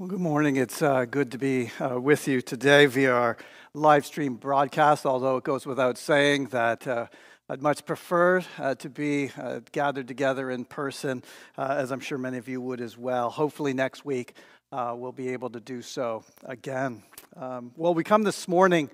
Well, good morning. It's uh, good to be uh, with you today via our live stream broadcast, although it goes without saying that uh, I'd much prefer uh, to be uh, gathered together in person, uh, as I'm sure many of you would as well. Hopefully, next week we'll be able to do so again. Um, well, we come this morning.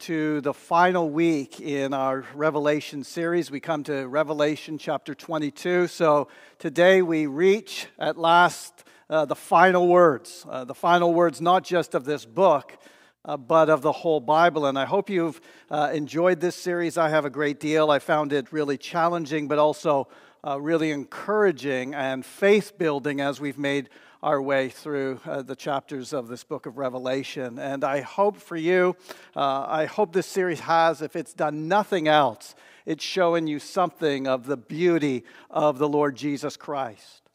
to the final week in our Revelation series. We come to Revelation chapter 22. So today we reach at last uh, the final words, uh, the final words not just of this book, uh, but of the whole Bible. And I hope you've uh, enjoyed this series. I have a great deal. I found it really challenging, but also uh, really encouraging and faith building as we've made our way through uh, the chapters of this book of Revelation. And I hope for you, I hope this series has, if it's done nothing else, it's showing you something of the beauty of the Lord Jesus Christ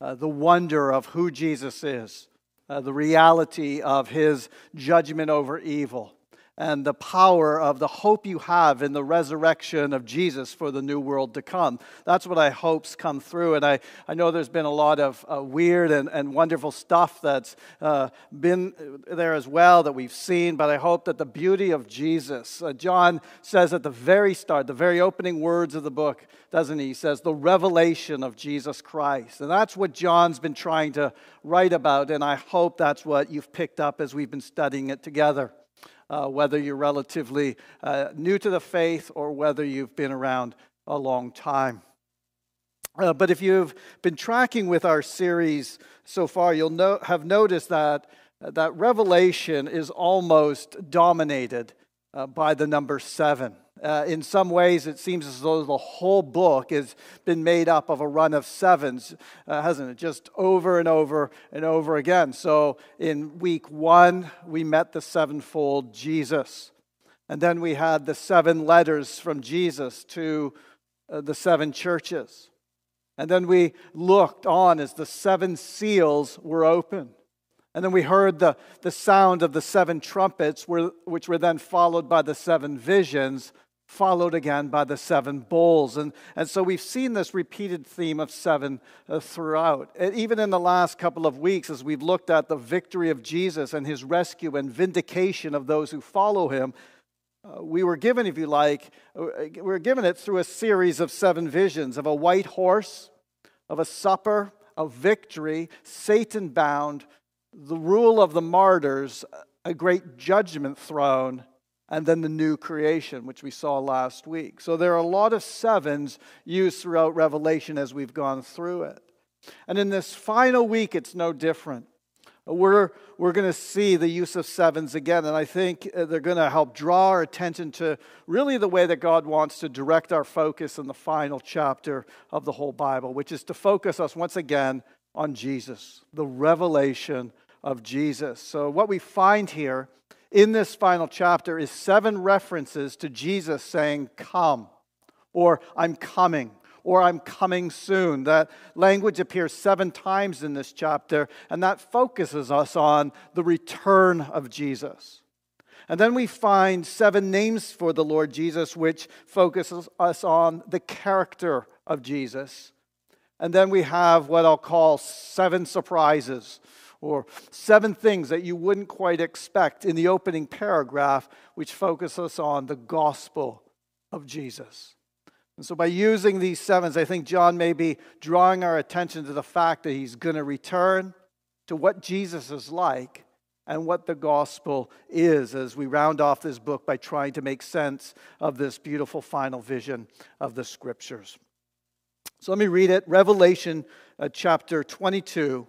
uh, the wonder of who Jesus is, uh, the reality of his judgment over evil, and the power of the hope you have in the resurrection of Jesus for the new world to come. That's what I hope's come through. And I, I know there's been a lot of uh, weird and, and wonderful stuff that's uh, been there as well that we've seen, but I hope that the beauty of Jesus, uh, John says at the very start, the very opening words of the book, doesn't he? He says, the revelation of Jesus Christ. And that's what John's been trying to write about, and I hope that's what you've picked up as we've been studying it together uh, whether you're relatively uh, new to the faith or whether you've been around a long time. Uh, but if you've been tracking with our series so far, you'll know, have noticed that, that Revelation is almost dominated uh, by the number seven. Uh, in some ways, it seems as though the whole book has been made up of a run of sevens, uh, hasn't it? Just over and over and over again. So in week one, we met the sevenfold Jesus. And then we had the seven letters from Jesus to uh, the seven churches. And then we looked on as the seven seals were opened. And then we heard the, the sound of the seven trumpets, which were then followed by the seven visions, followed again by the seven bowls. And, and so we've seen this repeated theme of seven uh, throughout. even in the last couple of weeks, as we've looked at the victory of Jesus and his rescue and vindication of those who follow him, uh, we were given, if you like, uh, we were given it through a series of seven visions of a white horse, of a supper, of victory, Satan bound, the rule of the martyrs, a great judgment throne, and then the new creation, which we saw last week. So there are a lot of sevens used throughout Revelation as we've gone through it. And in this final week, it's no different. We're, we're going to see the use of sevens again, and I think uh, they're going to help draw our attention to really the way that God wants to direct our focus in the final chapter of the whole Bible, which is to focus us once again on Jesus, the revelation of Jesus. So, what we find here in this final chapter is seven references to Jesus saying, Come, or I'm coming, or I'm coming soon. That language appears seven times in this chapter, and that focuses us on the return of Jesus. And then we find seven names for the Lord Jesus, which focuses us on the character of Jesus. And then we have what I'll call seven surprises or seven things that you wouldn't quite expect in the opening paragraph, which focus us on the gospel of Jesus. And so, by using these sevens, I think John may be drawing our attention to the fact that he's going to return to what Jesus is like and what the gospel is as we round off this book by trying to make sense of this beautiful final vision of the scriptures. So let me read it Revelation uh, chapter 22,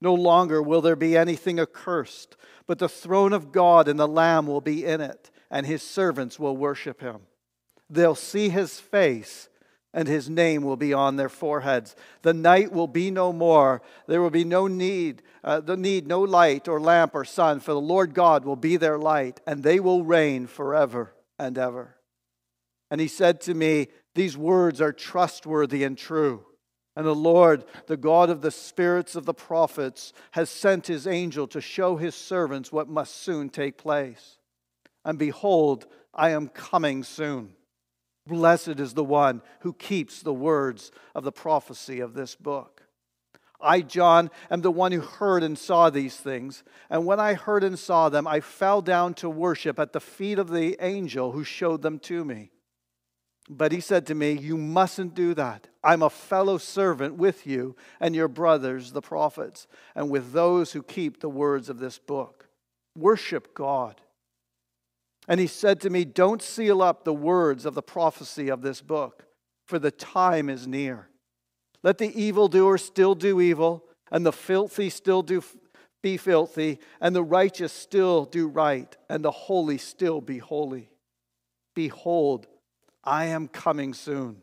No longer will there be anything accursed, but the throne of God and the Lamb will be in it, and his servants will worship him. They'll see his face, and his name will be on their foreheads. The night will be no more. There will be no need, uh, the need no light or lamp or sun, for the Lord God will be their light, and they will reign forever and ever. And he said to me, These words are trustworthy and true. And the Lord, the God of the spirits of the prophets, has sent his angel to show his servants what must soon take place. And behold, I am coming soon. Blessed is the one who keeps the words of the prophecy of this book. I, John, am the one who heard and saw these things. And when I heard and saw them, I fell down to worship at the feet of the angel who showed them to me. But he said to me, You mustn't do that. I'm a fellow servant with you and your brothers, the prophets, and with those who keep the words of this book. Worship God. And he said to me, Don't seal up the words of the prophecy of this book, for the time is near. Let the evildoer still do evil, and the filthy still do be filthy, and the righteous still do right, and the holy still be holy. Behold, I am coming soon,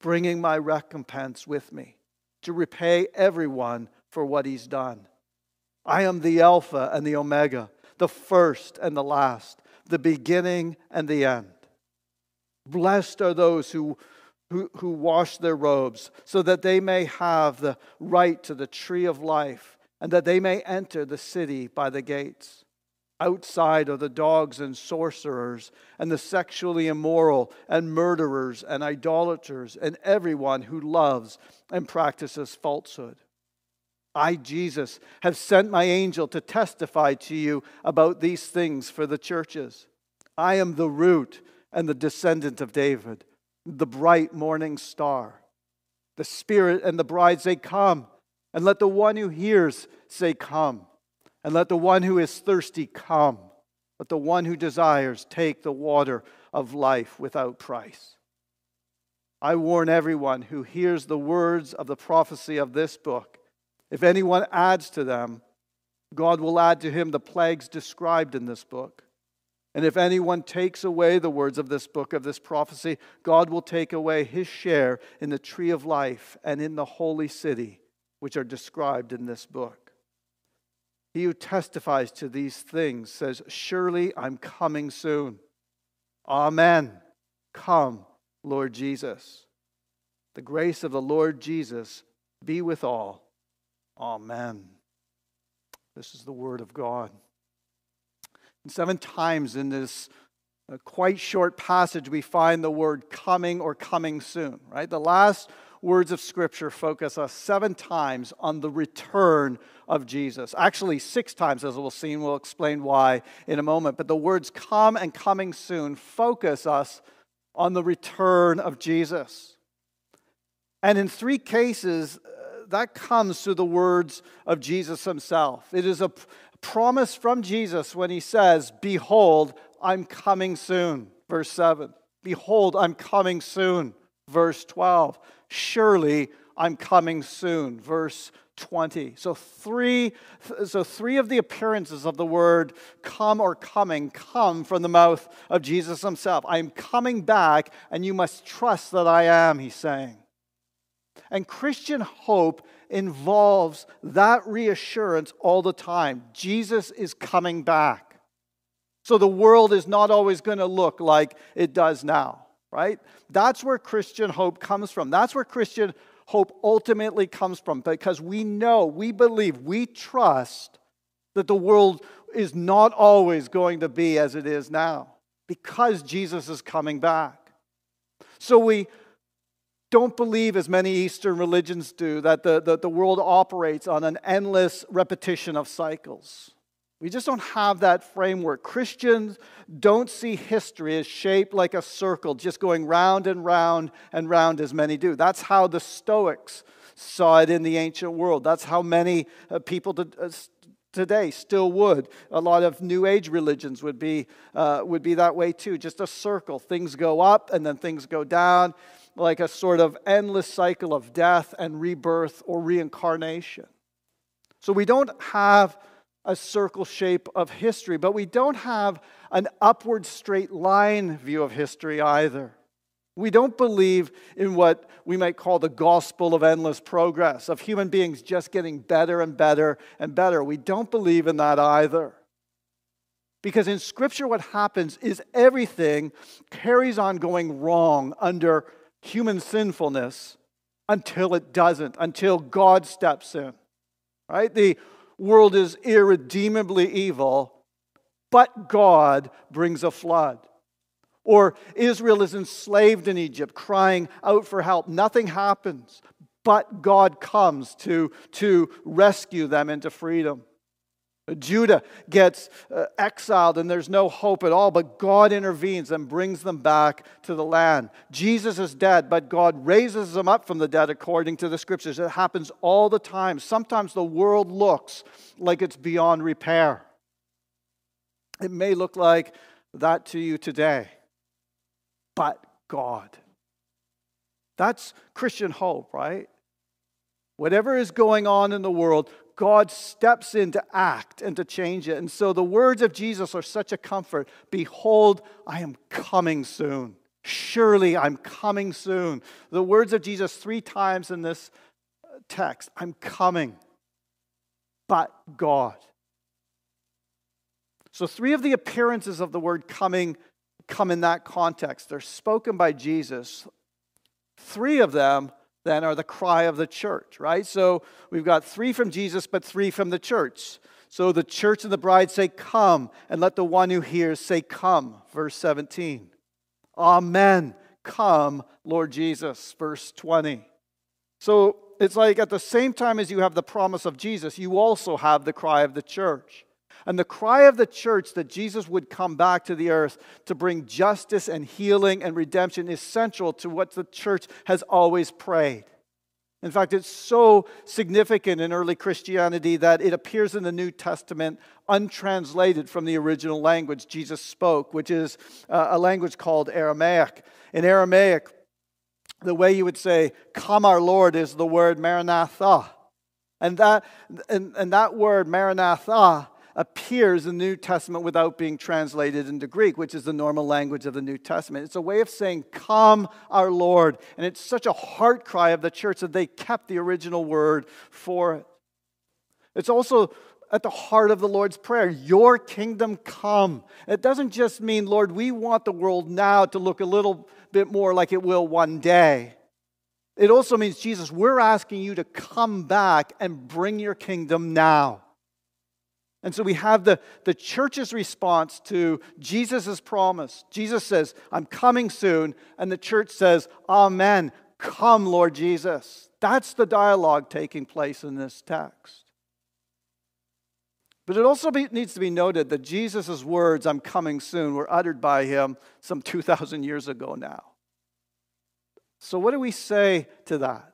bringing my recompense with me to repay everyone for what he's done. I am the Alpha and the Omega, the first and the last the beginning and the end. Blessed are those who, who, who wash their robes, so that they may have the right to the tree of life, and that they may enter the city by the gates. Outside are the dogs and sorcerers, and the sexually immoral, and murderers, and idolaters, and everyone who loves and practices falsehood. I, Jesus, have sent my angel to testify to you about these things for the churches. I am the root and the descendant of David, the bright morning star. The Spirit and the bride say, Come. And let the one who hears say, Come. And let the one who is thirsty come. Let the one who desires take the water of life without price. I warn everyone who hears the words of the prophecy of this book if anyone adds to them, God will add to him the plagues described in this book. And if anyone takes away the words of this book, of this prophecy, God will take away his share in the tree of life and in the holy city, which are described in this book. He who testifies to these things says, Surely I'm coming soon. Amen. Come, Lord Jesus. The grace of the Lord Jesus be with all. Amen. This is the word of God. And seven times in this uh, quite short passage, we find the word coming or coming soon, right? The last words of Scripture focus us seven times on the return of Jesus. Actually, six times, as we'll see, and we'll explain why in a moment. But the words come and coming soon focus us on the return of Jesus. And in three cases, uh, that comes through the words of Jesus himself. It is a promise from Jesus when he says, Behold, I'm coming soon. Verse 7. Behold, I'm coming soon. Verse 12. Surely I'm coming soon. Verse 20. So three so three of the appearances of the word come or coming come from the mouth of Jesus himself. I am coming back and you must trust that I am, he's saying. And Christian hope involves that reassurance all the time. Jesus is coming back. So the world is not always going to look like it does now, right? That's where Christian hope comes from. That's where Christian hope ultimately comes from because we know, we believe, we trust that the world is not always going to be as it is now because Jesus is coming back. So we don't believe, as many Eastern religions do, that the, the, the world operates on an endless repetition of cycles. We just don't have that framework. Christians don't see history as shaped like a circle, just going round and round and round as many do. That's how the Stoics saw it in the ancient world. That's how many uh, people uh, today still would. A lot of New Age religions would be, uh, would be that way too. Just a circle. Things go up and then things go down like a sort of endless cycle of death and rebirth or reincarnation. So we don't have a circle shape of history, but we don't have an upward straight line view of history either. We don't believe in what we might call the gospel of endless progress, of human beings just getting better and better and better. We don't believe in that either. Because in Scripture, what happens is everything carries on going wrong under human sinfulness until it doesn't, until God steps in. Right? The world is irredeemably evil, but God brings a flood. Or Israel is enslaved in Egypt, crying out for help. Nothing happens, but God comes to, to rescue them into freedom. Judah gets uh, exiled and there's no hope at all, but God intervenes and brings them back to the land. Jesus is dead, but God raises them up from the dead according to the scriptures. It happens all the time. Sometimes the world looks like it's beyond repair. It may look like that to you today, but God. That's Christian hope, right? Whatever is going on in the world, God steps in to act and to change it. And so the words of Jesus are such a comfort. Behold, I am coming soon. Surely I'm coming soon. The words of Jesus three times in this text I'm coming, but God. So, three of the appearances of the word coming come in that context. They're spoken by Jesus. Three of them then are the cry of the church, right? So we've got three from Jesus, but three from the church. So the church and the bride say, Come, and let the one who hears say, Come. Verse 17. Amen. Come, Lord Jesus. Verse 20. So it's like at the same time as you have the promise of Jesus, you also have the cry of the church. And the cry of the church that Jesus would come back to the earth to bring justice and healing and redemption is central to what the church has always prayed. In fact, it's so significant in early Christianity that it appears in the New Testament untranslated from the original language Jesus spoke, which is uh, a language called Aramaic. In Aramaic, the way you would say, Come, our Lord, is the word Maranatha. And that, and, and that word, Maranatha, appears in the New Testament without being translated into Greek, which is the normal language of the New Testament. It's a way of saying, Come, our Lord. And it's such a heart cry of the church that they kept the original word for it. It's also at the heart of the Lord's Prayer Your kingdom come. It doesn't just mean, Lord, we want the world now to look a little bit more like it will one day. It also means, Jesus, we're asking you to come back and bring your kingdom now. And so we have the, the church's response to Jesus' promise. Jesus says, I'm coming soon. And the church says, Amen. Come, Lord Jesus. That's the dialogue taking place in this text. But it also be, needs to be noted that Jesus' words, I'm coming soon, were uttered by him some 2,000 years ago now. So, what do we say to that?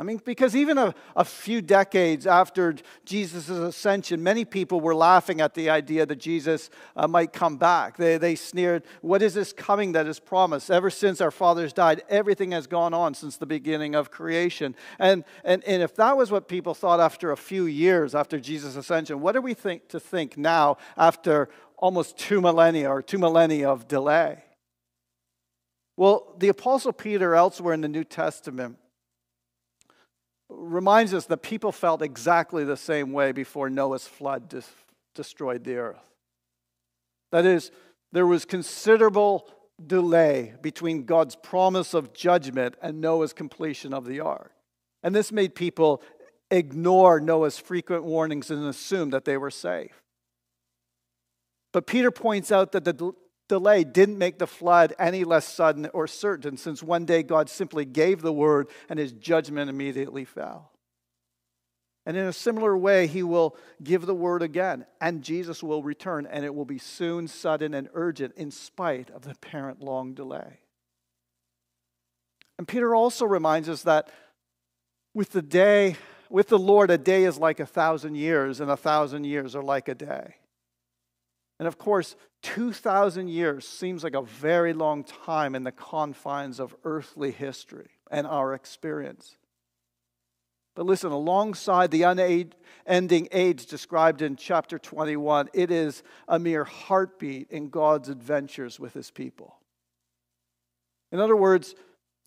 I mean, because even a, a few decades after Jesus' ascension, many people were laughing at the idea that Jesus uh, might come back. They, they sneered, What is this coming that is promised? Ever since our fathers died, everything has gone on since the beginning of creation. And, and, and if that was what people thought after a few years after Jesus' ascension, what are we think, to think now after almost two millennia or two millennia of delay? Well, the Apostle Peter, elsewhere in the New Testament, reminds us that people felt exactly the same way before Noah's flood dis- destroyed the earth. That is, there was considerable delay between God's promise of judgment and Noah's completion of the ark. And this made people ignore Noah's frequent warnings and assume that they were safe. But Peter points out that the delay didn't make the flood any less sudden or certain, since one day God simply gave the word and his judgment immediately fell. And in a similar way, he will give the word again, and Jesus will return, and it will be soon, sudden, and urgent, in spite of the apparent long delay. And Peter also reminds us that with the day, with the Lord, a day is like a thousand years, and a thousand years are like a day. And of course, 2,000 years seems like a very long time in the confines of earthly history and our experience. But listen, alongside the unending age described in chapter 21, it is a mere heartbeat in God's adventures with his people. In other words,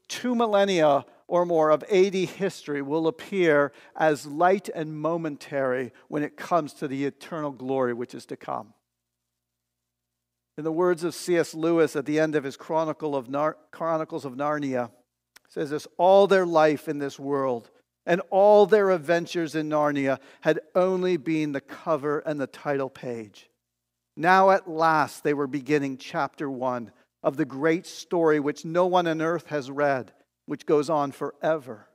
two millennia or more of AD history will appear as light and momentary when it comes to the eternal glory which is to come. In the words of C.S. Lewis at the end of his Chronicle of Nar- Chronicles of Narnia, says this all their life in this world and all their adventures in Narnia had only been the cover and the title page. Now, at last, they were beginning chapter one of the great story which no one on earth has read, which goes on forever,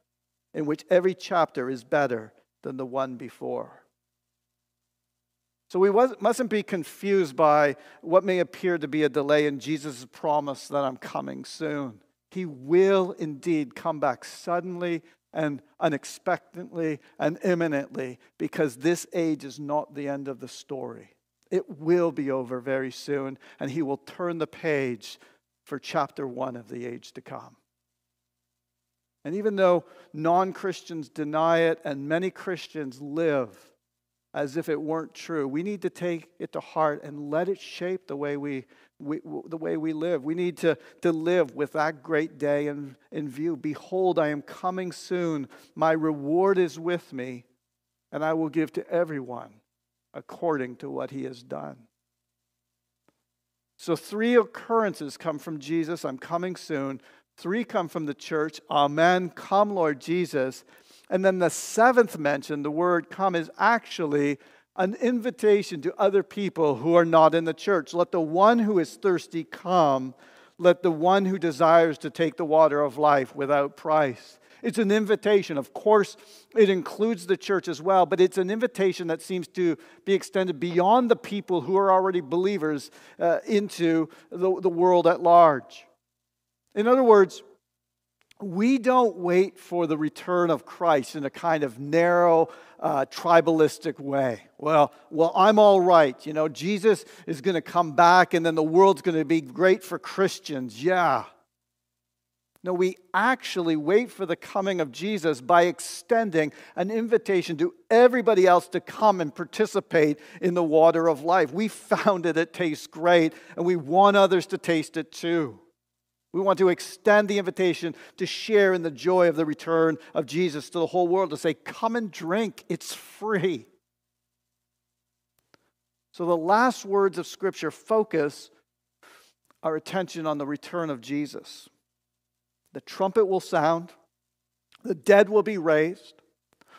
in which every chapter is better than the one before. So we mustn't be confused by what may appear to be a delay in Jesus' promise that I'm coming soon. He will indeed come back suddenly and unexpectedly and imminently because this age is not the end of the story. It will be over very soon, and he will turn the page for chapter one of the age to come. And even though non Christians deny it and many Christians live as if it weren't true, we need to take it to heart and let it shape the way we we, the way we live. We need to, to live with that great day in, in view. Behold, I am coming soon. My reward is with me, and I will give to everyone according to what he has done. So, three occurrences come from Jesus. I'm coming soon. Three come from the church. Amen. Come, Lord Jesus. And then the seventh mention, the word come, is actually an invitation to other people who are not in the church. Let the one who is thirsty come. Let the one who desires to take the water of life without price. It's an invitation. Of course, it includes the church as well, but it's an invitation that seems to be extended beyond the people who are already believers uh, into the, the world at large. In other words, we don't wait for the return of Christ in a kind of narrow, uh, tribalistic way. Well, well, I'm all right. You know, Jesus is going to come back, and then the world's going to be great for Christians. Yeah. No, we actually wait for the coming of Jesus by extending an invitation to everybody else to come and participate in the water of life. We found it, it tastes great, and we want others to taste it too. We want to extend the invitation to share in the joy of the return of Jesus to the whole world, to say, Come and drink, it's free. So the last words of Scripture focus our attention on the return of Jesus. The trumpet will sound, the dead will be raised,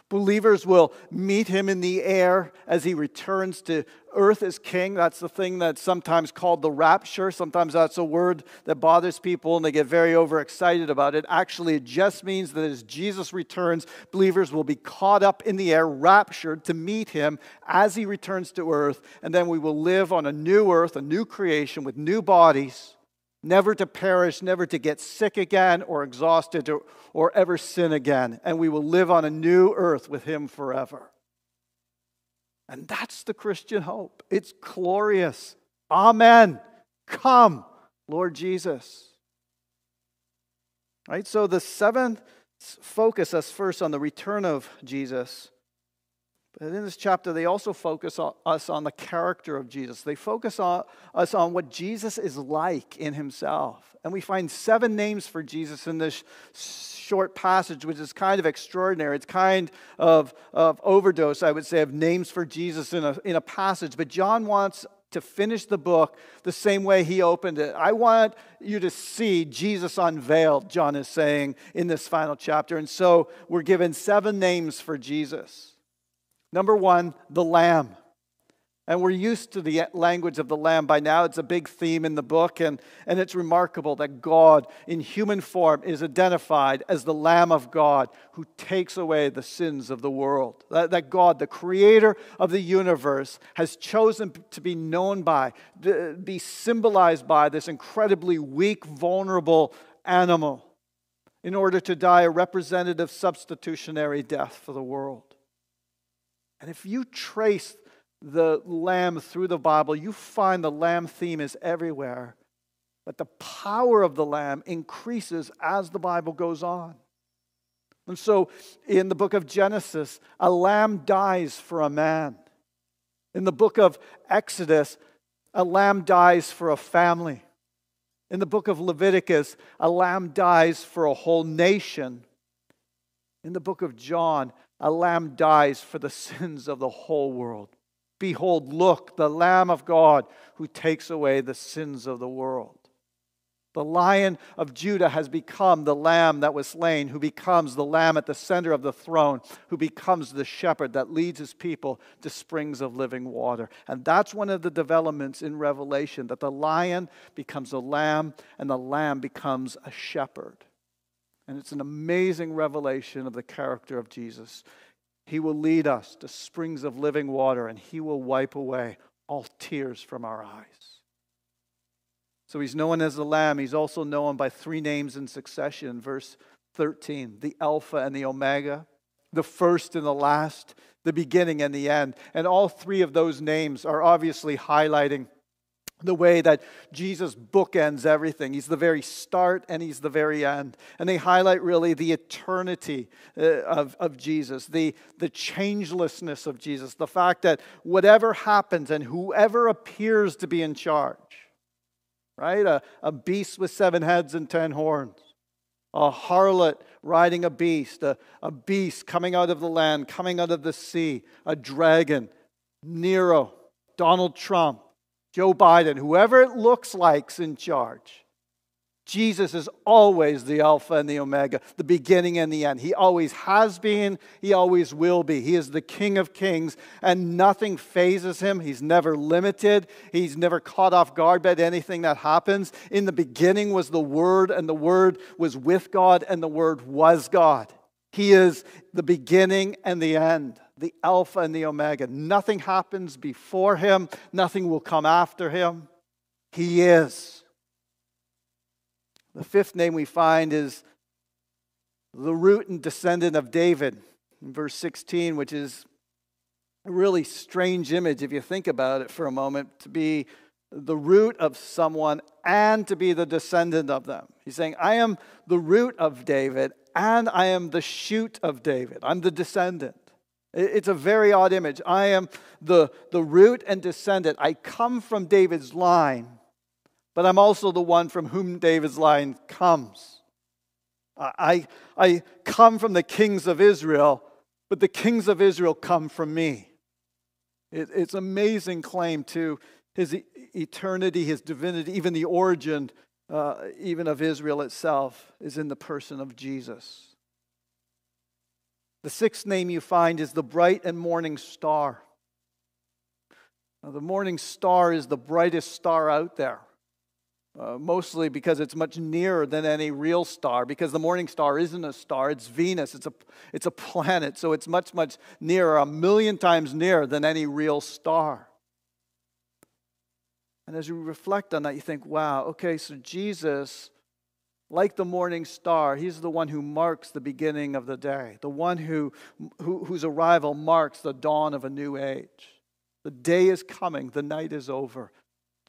Believers will meet him in the air as he returns to earth as king. That's the thing that's sometimes called the rapture. Sometimes that's a word that bothers people and they get very overexcited about it. Actually, it just means that as Jesus returns, believers will be caught up in the air, raptured to meet him as he returns to earth. And then we will live on a new earth, a new creation with new bodies never to perish, never to get sick again or exhausted or, or ever sin again. And we will live on a new earth with Him forever. And that's the Christian hope. It's glorious. Amen. Come, Lord Jesus. Right? So the seventh focus us first on the return of Jesus. But in this chapter, they also focus on us on the character of Jesus. They focus on us on what Jesus is like in himself. And we find seven names for Jesus in this short passage, which is kind of extraordinary. It's kind of, of overdose, I would say, of names for Jesus in a, in a passage. But John wants to finish the book the same way he opened it. I want you to see Jesus unveiled, John is saying in this final chapter. And so we're given seven names for Jesus. Number one, the Lamb. And we're used to the language of the Lamb by now. It's a big theme in the book, and, and it's remarkable that God, in human form, is identified as the Lamb of God who takes away the sins of the world. That, that God, the creator of the universe, has chosen to be known by, to be symbolized by this incredibly weak, vulnerable animal in order to die a representative substitutionary death for the world. And if you trace the lamb through the Bible, you find the lamb theme is everywhere. But the power of the lamb increases as the Bible goes on. And so in the book of Genesis, a lamb dies for a man. In the book of Exodus, a lamb dies for a family. In the book of Leviticus, a lamb dies for a whole nation. In the book of John, a lamb dies for the sins of the whole world. Behold, look, the Lamb of God who takes away the sins of the world. The lion of Judah has become the lamb that was slain, who becomes the lamb at the center of the throne, who becomes the shepherd that leads his people to springs of living water. And that's one of the developments in Revelation that the lion becomes a lamb and the lamb becomes a shepherd. And it's an amazing revelation of the character of Jesus. He will lead us to springs of living water and he will wipe away all tears from our eyes. So he's known as the Lamb. He's also known by three names in succession. Verse 13 the Alpha and the Omega, the first and the last, the beginning and the end. And all three of those names are obviously highlighting the way that Jesus bookends everything. He's the very start and he's the very end. And they highlight really the eternity uh, of, of Jesus, the, the changelessness of Jesus, the fact that whatever happens and whoever appears to be in charge, right? A, a beast with seven heads and ten horns, a harlot riding a beast, a, a beast coming out of the land, coming out of the sea, a dragon, Nero, Donald Trump, Joe Biden, whoever it looks like's in charge. Jesus is always the Alpha and the Omega, the beginning and the end. He always has been, He always will be. He is the King of Kings, and nothing fazes Him. He's never limited, He's never caught off guard by anything that happens. In the beginning was the Word, and the Word was with God, and the Word was God. He is the beginning and the end, the Alpha and the Omega. Nothing happens before Him, nothing will come after Him. He is. The fifth name we find is the root and descendant of David in verse 16, which is a really strange image if you think about it for a moment to be the root of someone and to be the descendant of them. He's saying, I am the root of David and I am the shoot of David. I'm the descendant. It's a very odd image. I am the, the root and descendant. I come from David's line, but I'm also the one from whom David's line comes. I, I come from the kings of Israel, but the kings of Israel come from me. It, it's amazing claim to his eternity, his divinity, even the origin, uh, even of Israel itself, is in the person of Jesus. The sixth name you find is the bright and morning star. Now, the morning star is the brightest star out there. Uh, mostly because it's much nearer than any real star, because the morning star isn't a star, it's Venus, it's a, it's a planet, so it's much, much nearer, a million times nearer than any real star. And as you reflect on that, you think, wow, okay, so Jesus, like the morning star, he's the one who marks the beginning of the day, the one who, who, whose arrival marks the dawn of a new age. The day is coming, the night is over.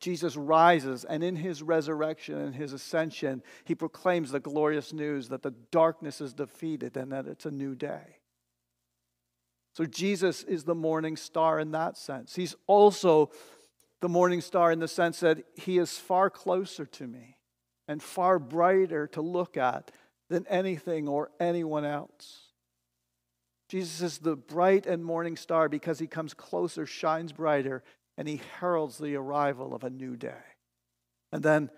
Jesus rises, and in his resurrection and his ascension, he proclaims the glorious news that the darkness is defeated and that it's a new day. So, Jesus is the morning star in that sense. He's also the morning star in the sense that he is far closer to me and far brighter to look at than anything or anyone else. Jesus is the bright and morning star because he comes closer, shines brighter, and he heralds the arrival of a new day. And then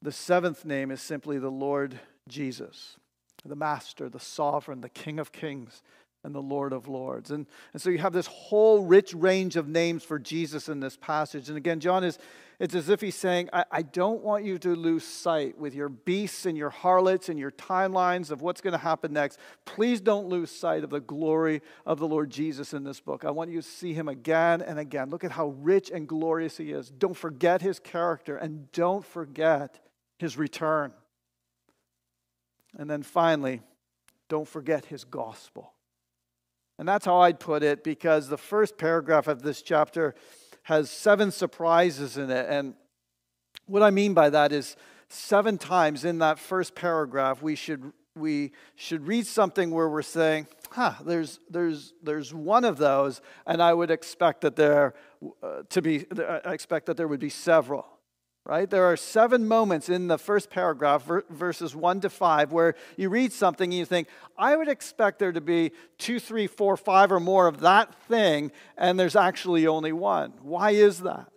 the seventh name is simply the Lord Jesus, the Master, the Sovereign, the King of Kings, and the Lord of Lords. And, and so you have this whole rich range of names for Jesus in this passage. And again, John is it's as if he's saying, I, I don't want you to lose sight with your beasts and your harlots and your timelines of what's going to happen next. Please don't lose sight of the glory of the Lord Jesus in this book. I want you to see him again and again. Look at how rich and glorious he is. Don't forget his character and don't forget his return. And then finally, don't forget his gospel. And that's how I'd put it because the first paragraph of this chapter has seven surprises in it. And what I mean by that is seven times in that first paragraph, we should, we should read something where we're saying, huh, there's, there's, there's one of those, and I would expect that there uh, to be, I expect that there would be several. Right? There are seven moments in the first paragraph, verses one to five, where you read something and you think, I would expect there to be two, three, four, five, or more of that thing, and there's actually only one. Why is that?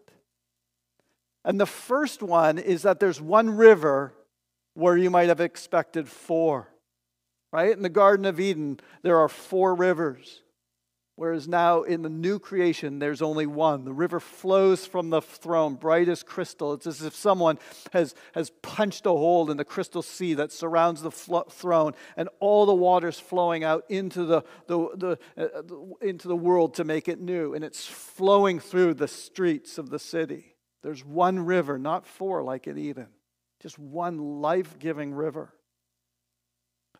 And the first one is that there's one river where you might have expected four, right? In the Garden of Eden, there are four rivers. Whereas now in the new creation, there's only one. The river flows from the throne, bright as crystal. It's as if someone has, has punched a hole in the crystal sea that surrounds the fl- throne, and all the water's flowing out into the, the, the, uh, into the world to make it new. And it's flowing through the streets of the city. There's one river, not four like in Eden, just one life giving river.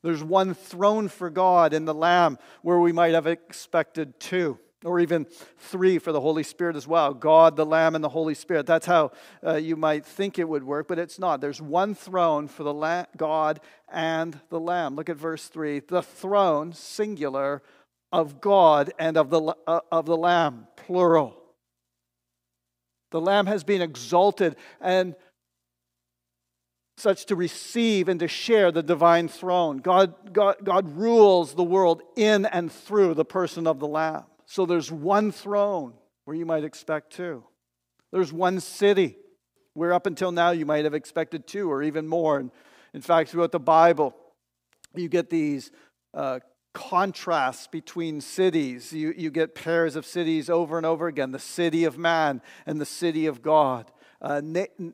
There's one throne for God and the Lamb where we might have expected two or even three for the Holy Spirit as well God, the Lamb, and the Holy Spirit. That's how uh, you might think it would work, but it's not. There's one throne for the La- God and the Lamb. Look at verse 3 the throne, singular, of God and of the, uh, of the Lamb, plural. The Lamb has been exalted and such to receive and to share the divine throne. God, God, God rules the world in and through the person of the Lamb. So there's one throne where you might expect two. There's one city where up until now you might have expected two or even more. And in fact, throughout the Bible, you get these uh, contrasts between cities. You, you get pairs of cities over and over again the city of man and the city of God uh,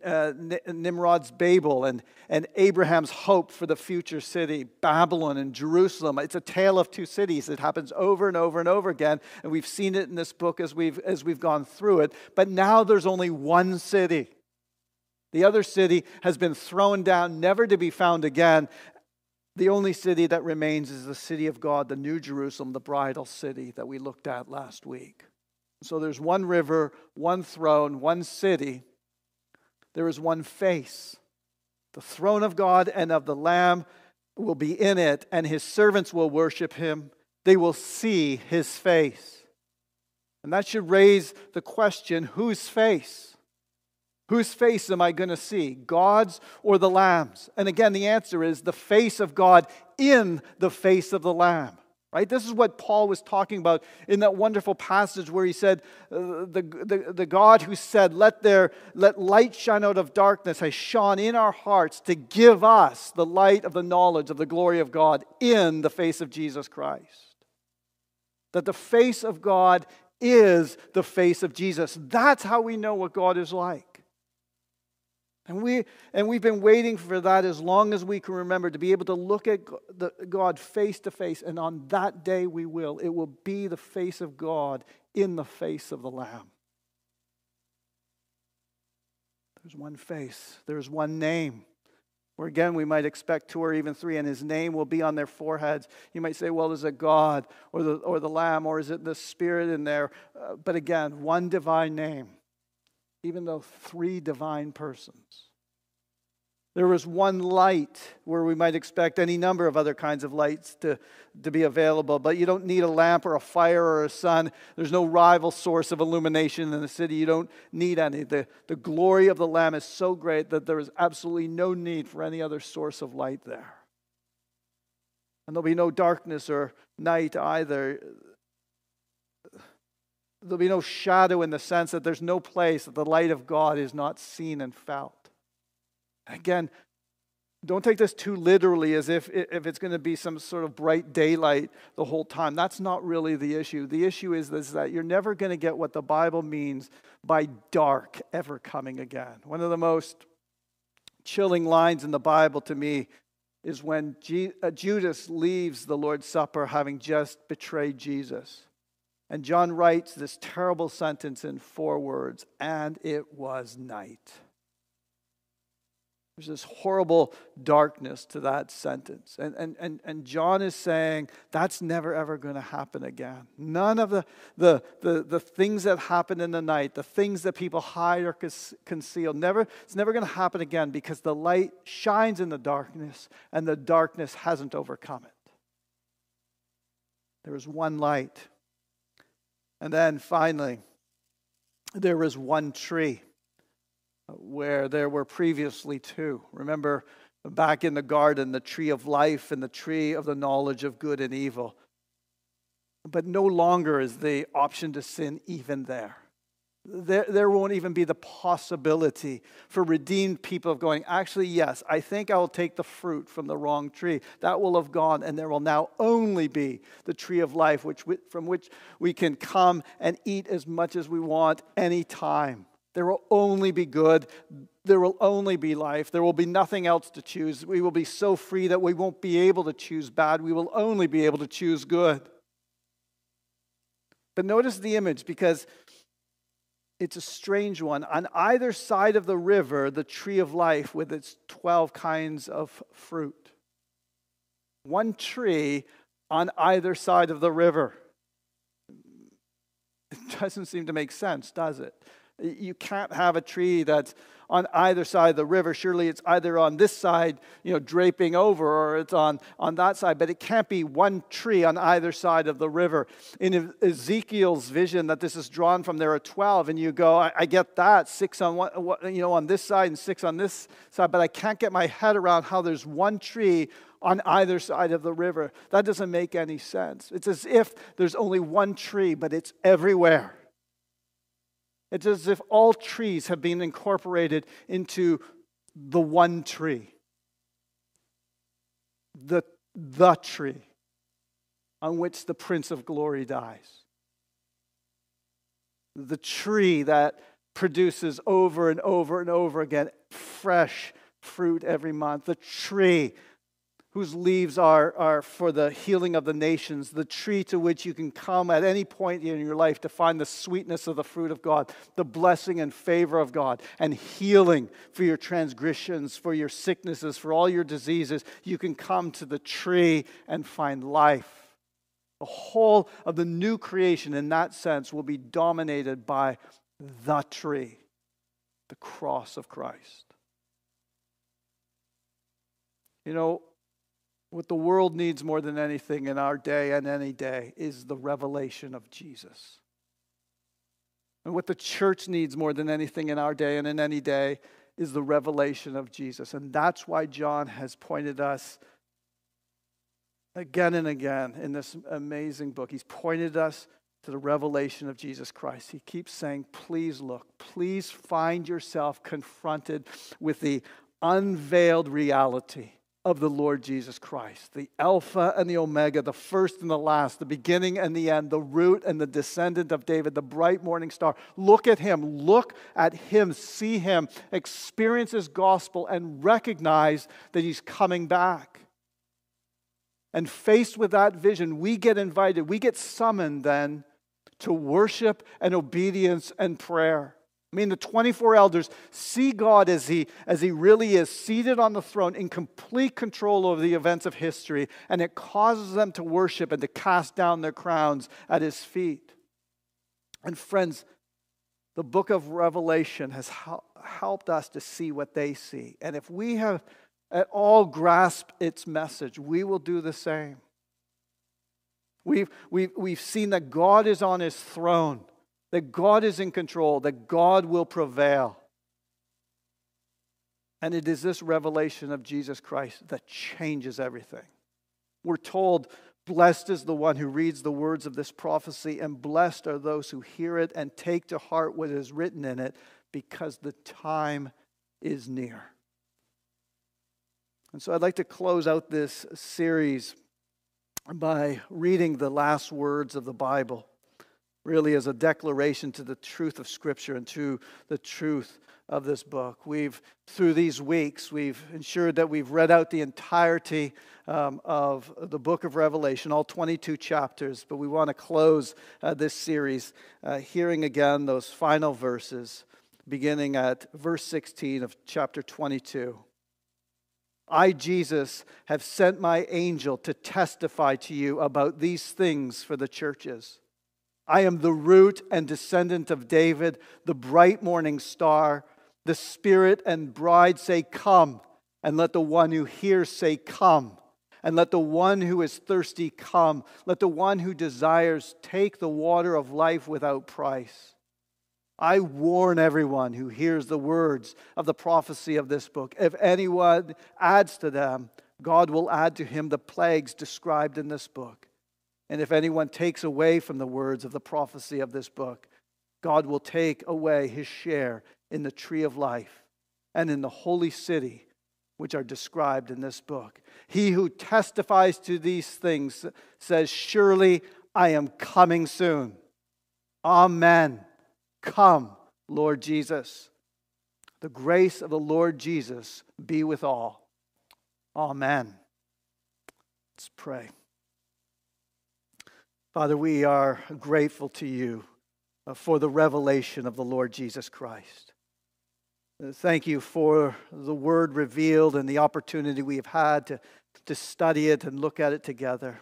uh Nimrod's Babel and, and Abraham's hope for the future city, Babylon and Jerusalem. It's a tale of two cities. It happens over and over and over again, and we've seen it in this book as we've, as we've gone through it. But now there's only one city. The other city has been thrown down, never to be found again. The only city that remains is the city of God, the New Jerusalem, the bridal city that we looked at last week. So there's one river, one throne, one city there is one face. The throne of God and of the Lamb will be in it, and his servants will worship him. They will see his face. And that should raise the question whose face? Whose face am I going to see? God's or the Lamb's? And again, the answer is the face of God in the face of the Lamb right? This is what paul was talking about in that wonderful passage where he said uh, the, the, the god who said let there let light shine out of darkness has shone in our hearts to give us the light of the knowledge of the glory of god in the face of jesus christ. That the face of god is the face of jesus. That's how we know what god is like and, we, and we've been waiting for that as long as we can remember to be able to look at God face to face. And on that day, we will. It will be the face of God in the face of the Lamb. There's one face, there's one name. Where again, we might expect two or even three, and his name will be on their foreheads. You might say, well, is it God or the, or the Lamb, or is it the Spirit in there? Uh, but again, one divine name even though three divine persons. There was one light where we might expect any number of other kinds of lights to, to be available, but you don't need a lamp or a fire or a sun. There's no rival source of illumination in the city. You don't need any. The, the glory of the Lamb is so great that there is absolutely no need for any other source of light there. And there'll be no darkness or night either. There'll be no shadow in the sense that there's no place that the light of God is not seen and felt. Again, don't take this too literally as if, if it's going to be some sort of bright daylight the whole time. That's not really the issue. The issue is this, that you're never going to get what the Bible means by dark ever coming again. One of the most chilling lines in the Bible to me is when uh, Judas leaves the Lord's Supper having just betrayed Jesus. And John writes this terrible sentence in four words and it was night. There's this horrible darkness to that sentence. And, and, and, and John is saying that's never, ever going to happen again. None of the, the, the, the things that happen in the night, the things that people hide or conceal, never, it's never going to happen again because the light shines in the darkness and the darkness hasn't overcome it. There is one light and then finally, there is one tree. where there were previously two. Remember back in the garden, the tree of life and the tree of the knowledge of good and evil. But no longer is the option to sin even there. There, there won't even be the possibility for redeemed people of going, actually, yes, I think I will take the fruit from the wrong tree. That will have gone, and there will now only be the tree of life, which, from which we can come and eat as much as we want anytime. There will only be good. There will only be life. There will be nothing else to choose. We will be so free that we won't be able to choose bad. We will only be able to choose good. But notice the image because it's a strange one. On either side of the river, the tree of life with its 12 kinds of fruit. One tree on either side of the river. It doesn't seem to make sense, does it? You can't have a tree that's on either side of the river. Surely it's either on this side, you know, draping over, or it's on, on that side. But it can't be one tree on either side of the river. In Ezekiel's vision that this is drawn from, there are 12, and you go, I, I get that, six on one, you know, on this side and six on this side, but I can't get my head around how there's one tree on either side of the river. That doesn't make any sense. It's as if there's only one tree, but it's everywhere. It's as if all trees have been incorporated into the one tree. The, the tree on which the Prince of Glory dies. The tree that produces over and over and over again fresh fruit every month. The tree whose leaves are, are for the healing of the nations, the tree to which you can come at any point in your life to find the sweetness of the fruit of God, the blessing and favor of God, and healing for your transgressions, for your sicknesses, for all your diseases. You can come to the tree and find life. The whole of the new creation, in that sense, will be dominated by the tree, the cross of Christ. You know, what the world needs more than anything in our day and any day is the revelation of Jesus. And what the church needs more than anything in our day and in any day is the revelation of Jesus. And that's why John has pointed us again and again in this amazing book. He's pointed us to the revelation of Jesus Christ. He keeps saying, Please look, please find yourself confronted with the unveiled reality of the Lord Jesus Christ, the Alpha and the Omega, the first and the last, the beginning and the end, the root and the descendant of David, the bright morning star. Look at him, look at him, see him, experience his gospel, and recognize that he's coming back. And faced with that vision, we get invited, we get summoned then to worship and obedience and prayer. I mean, the 24 elders see God as he, as he really is, seated on the throne in complete control over the events of history, and it causes them to worship and to cast down their crowns at his feet. And, friends, the book of Revelation has helped us to see what they see. And if we have at all grasped its message, we will do the same. We've, we've, we've seen that God is on his throne that God is in control, that God will prevail. And it is this revelation of Jesus Christ that changes everything. We're told, Blessed is the one who reads the words of this prophecy, and blessed are those who hear it and take to heart what is written in it, because the time is near. And so I'd like to close out this series by reading the last words of the Bible really as a declaration to the truth of Scripture and to the truth of this book. We've, through these weeks, we've ensured that we've read out the entirety um, of the book of Revelation, all 22 chapters, but we want to close uh, this series uh, hearing again those final verses, beginning at verse 16 of chapter 22. I, Jesus, have sent my angel to testify to you about these things for the churches. I am the root and descendant of David, the bright morning star. The Spirit and bride say, Come. And let the one who hears say, Come. And let the one who is thirsty come. Let the one who desires take the water of life without price. I warn everyone who hears the words of the prophecy of this book. If anyone adds to them, God will add to him the plagues described in this book. And if anyone takes away from the words of the prophecy of this book, God will take away his share in the tree of life and in the holy city, which are described in this book. He who testifies to these things says, Surely I am coming soon. Amen. Come, Lord Jesus. The grace of the Lord Jesus be with all. Amen. Let's pray. Father, we are grateful to you uh, for the revelation of the Lord Jesus Christ. Uh, thank you for the word revealed and the opportunity we have had to, to study it and look at it together.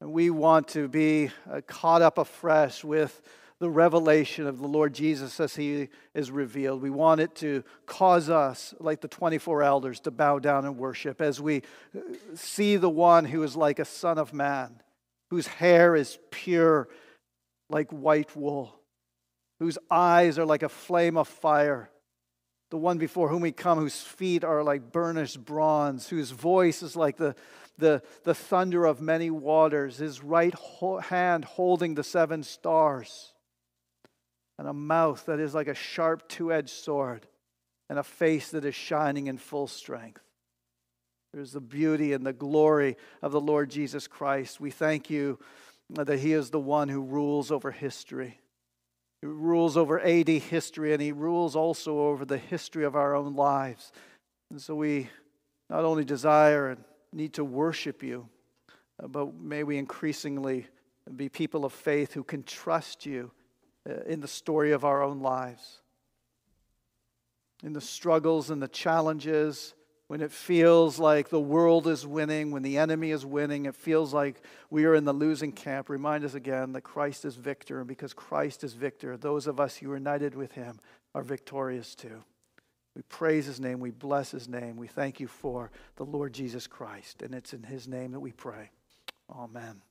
And we want to be uh, caught up afresh with the revelation of the Lord Jesus as he is revealed. We want it to cause us, like the 24 elders, to bow down and worship as we see the one who is like a son of man, whose hair is pure like white wool, whose eyes are like a flame of fire. The one before whom we come, whose feet are like burnished bronze, whose voice is like the the, the thunder of many waters, his right hand holding the seven stars, and a mouth that is like a sharp two edged sword, and a face that is shining in full strength. There's the beauty and the glory of the Lord Jesus Christ. We thank you that he is the one who rules over history. He rules over AD history, and he rules also over the history of our own lives. And so we not only desire and need to worship you, uh, but may we increasingly be people of faith who can trust you uh, in the story of our own lives. In the struggles and the challenges, when it feels like the world is winning, when the enemy is winning, it feels like we are in the losing camp. Remind us again that Christ is victor, and because Christ is victor, those of us who are united with him are victorious too. We praise his name. We bless his name. We thank you for the Lord Jesus Christ. And it's in his name that we pray. Amen.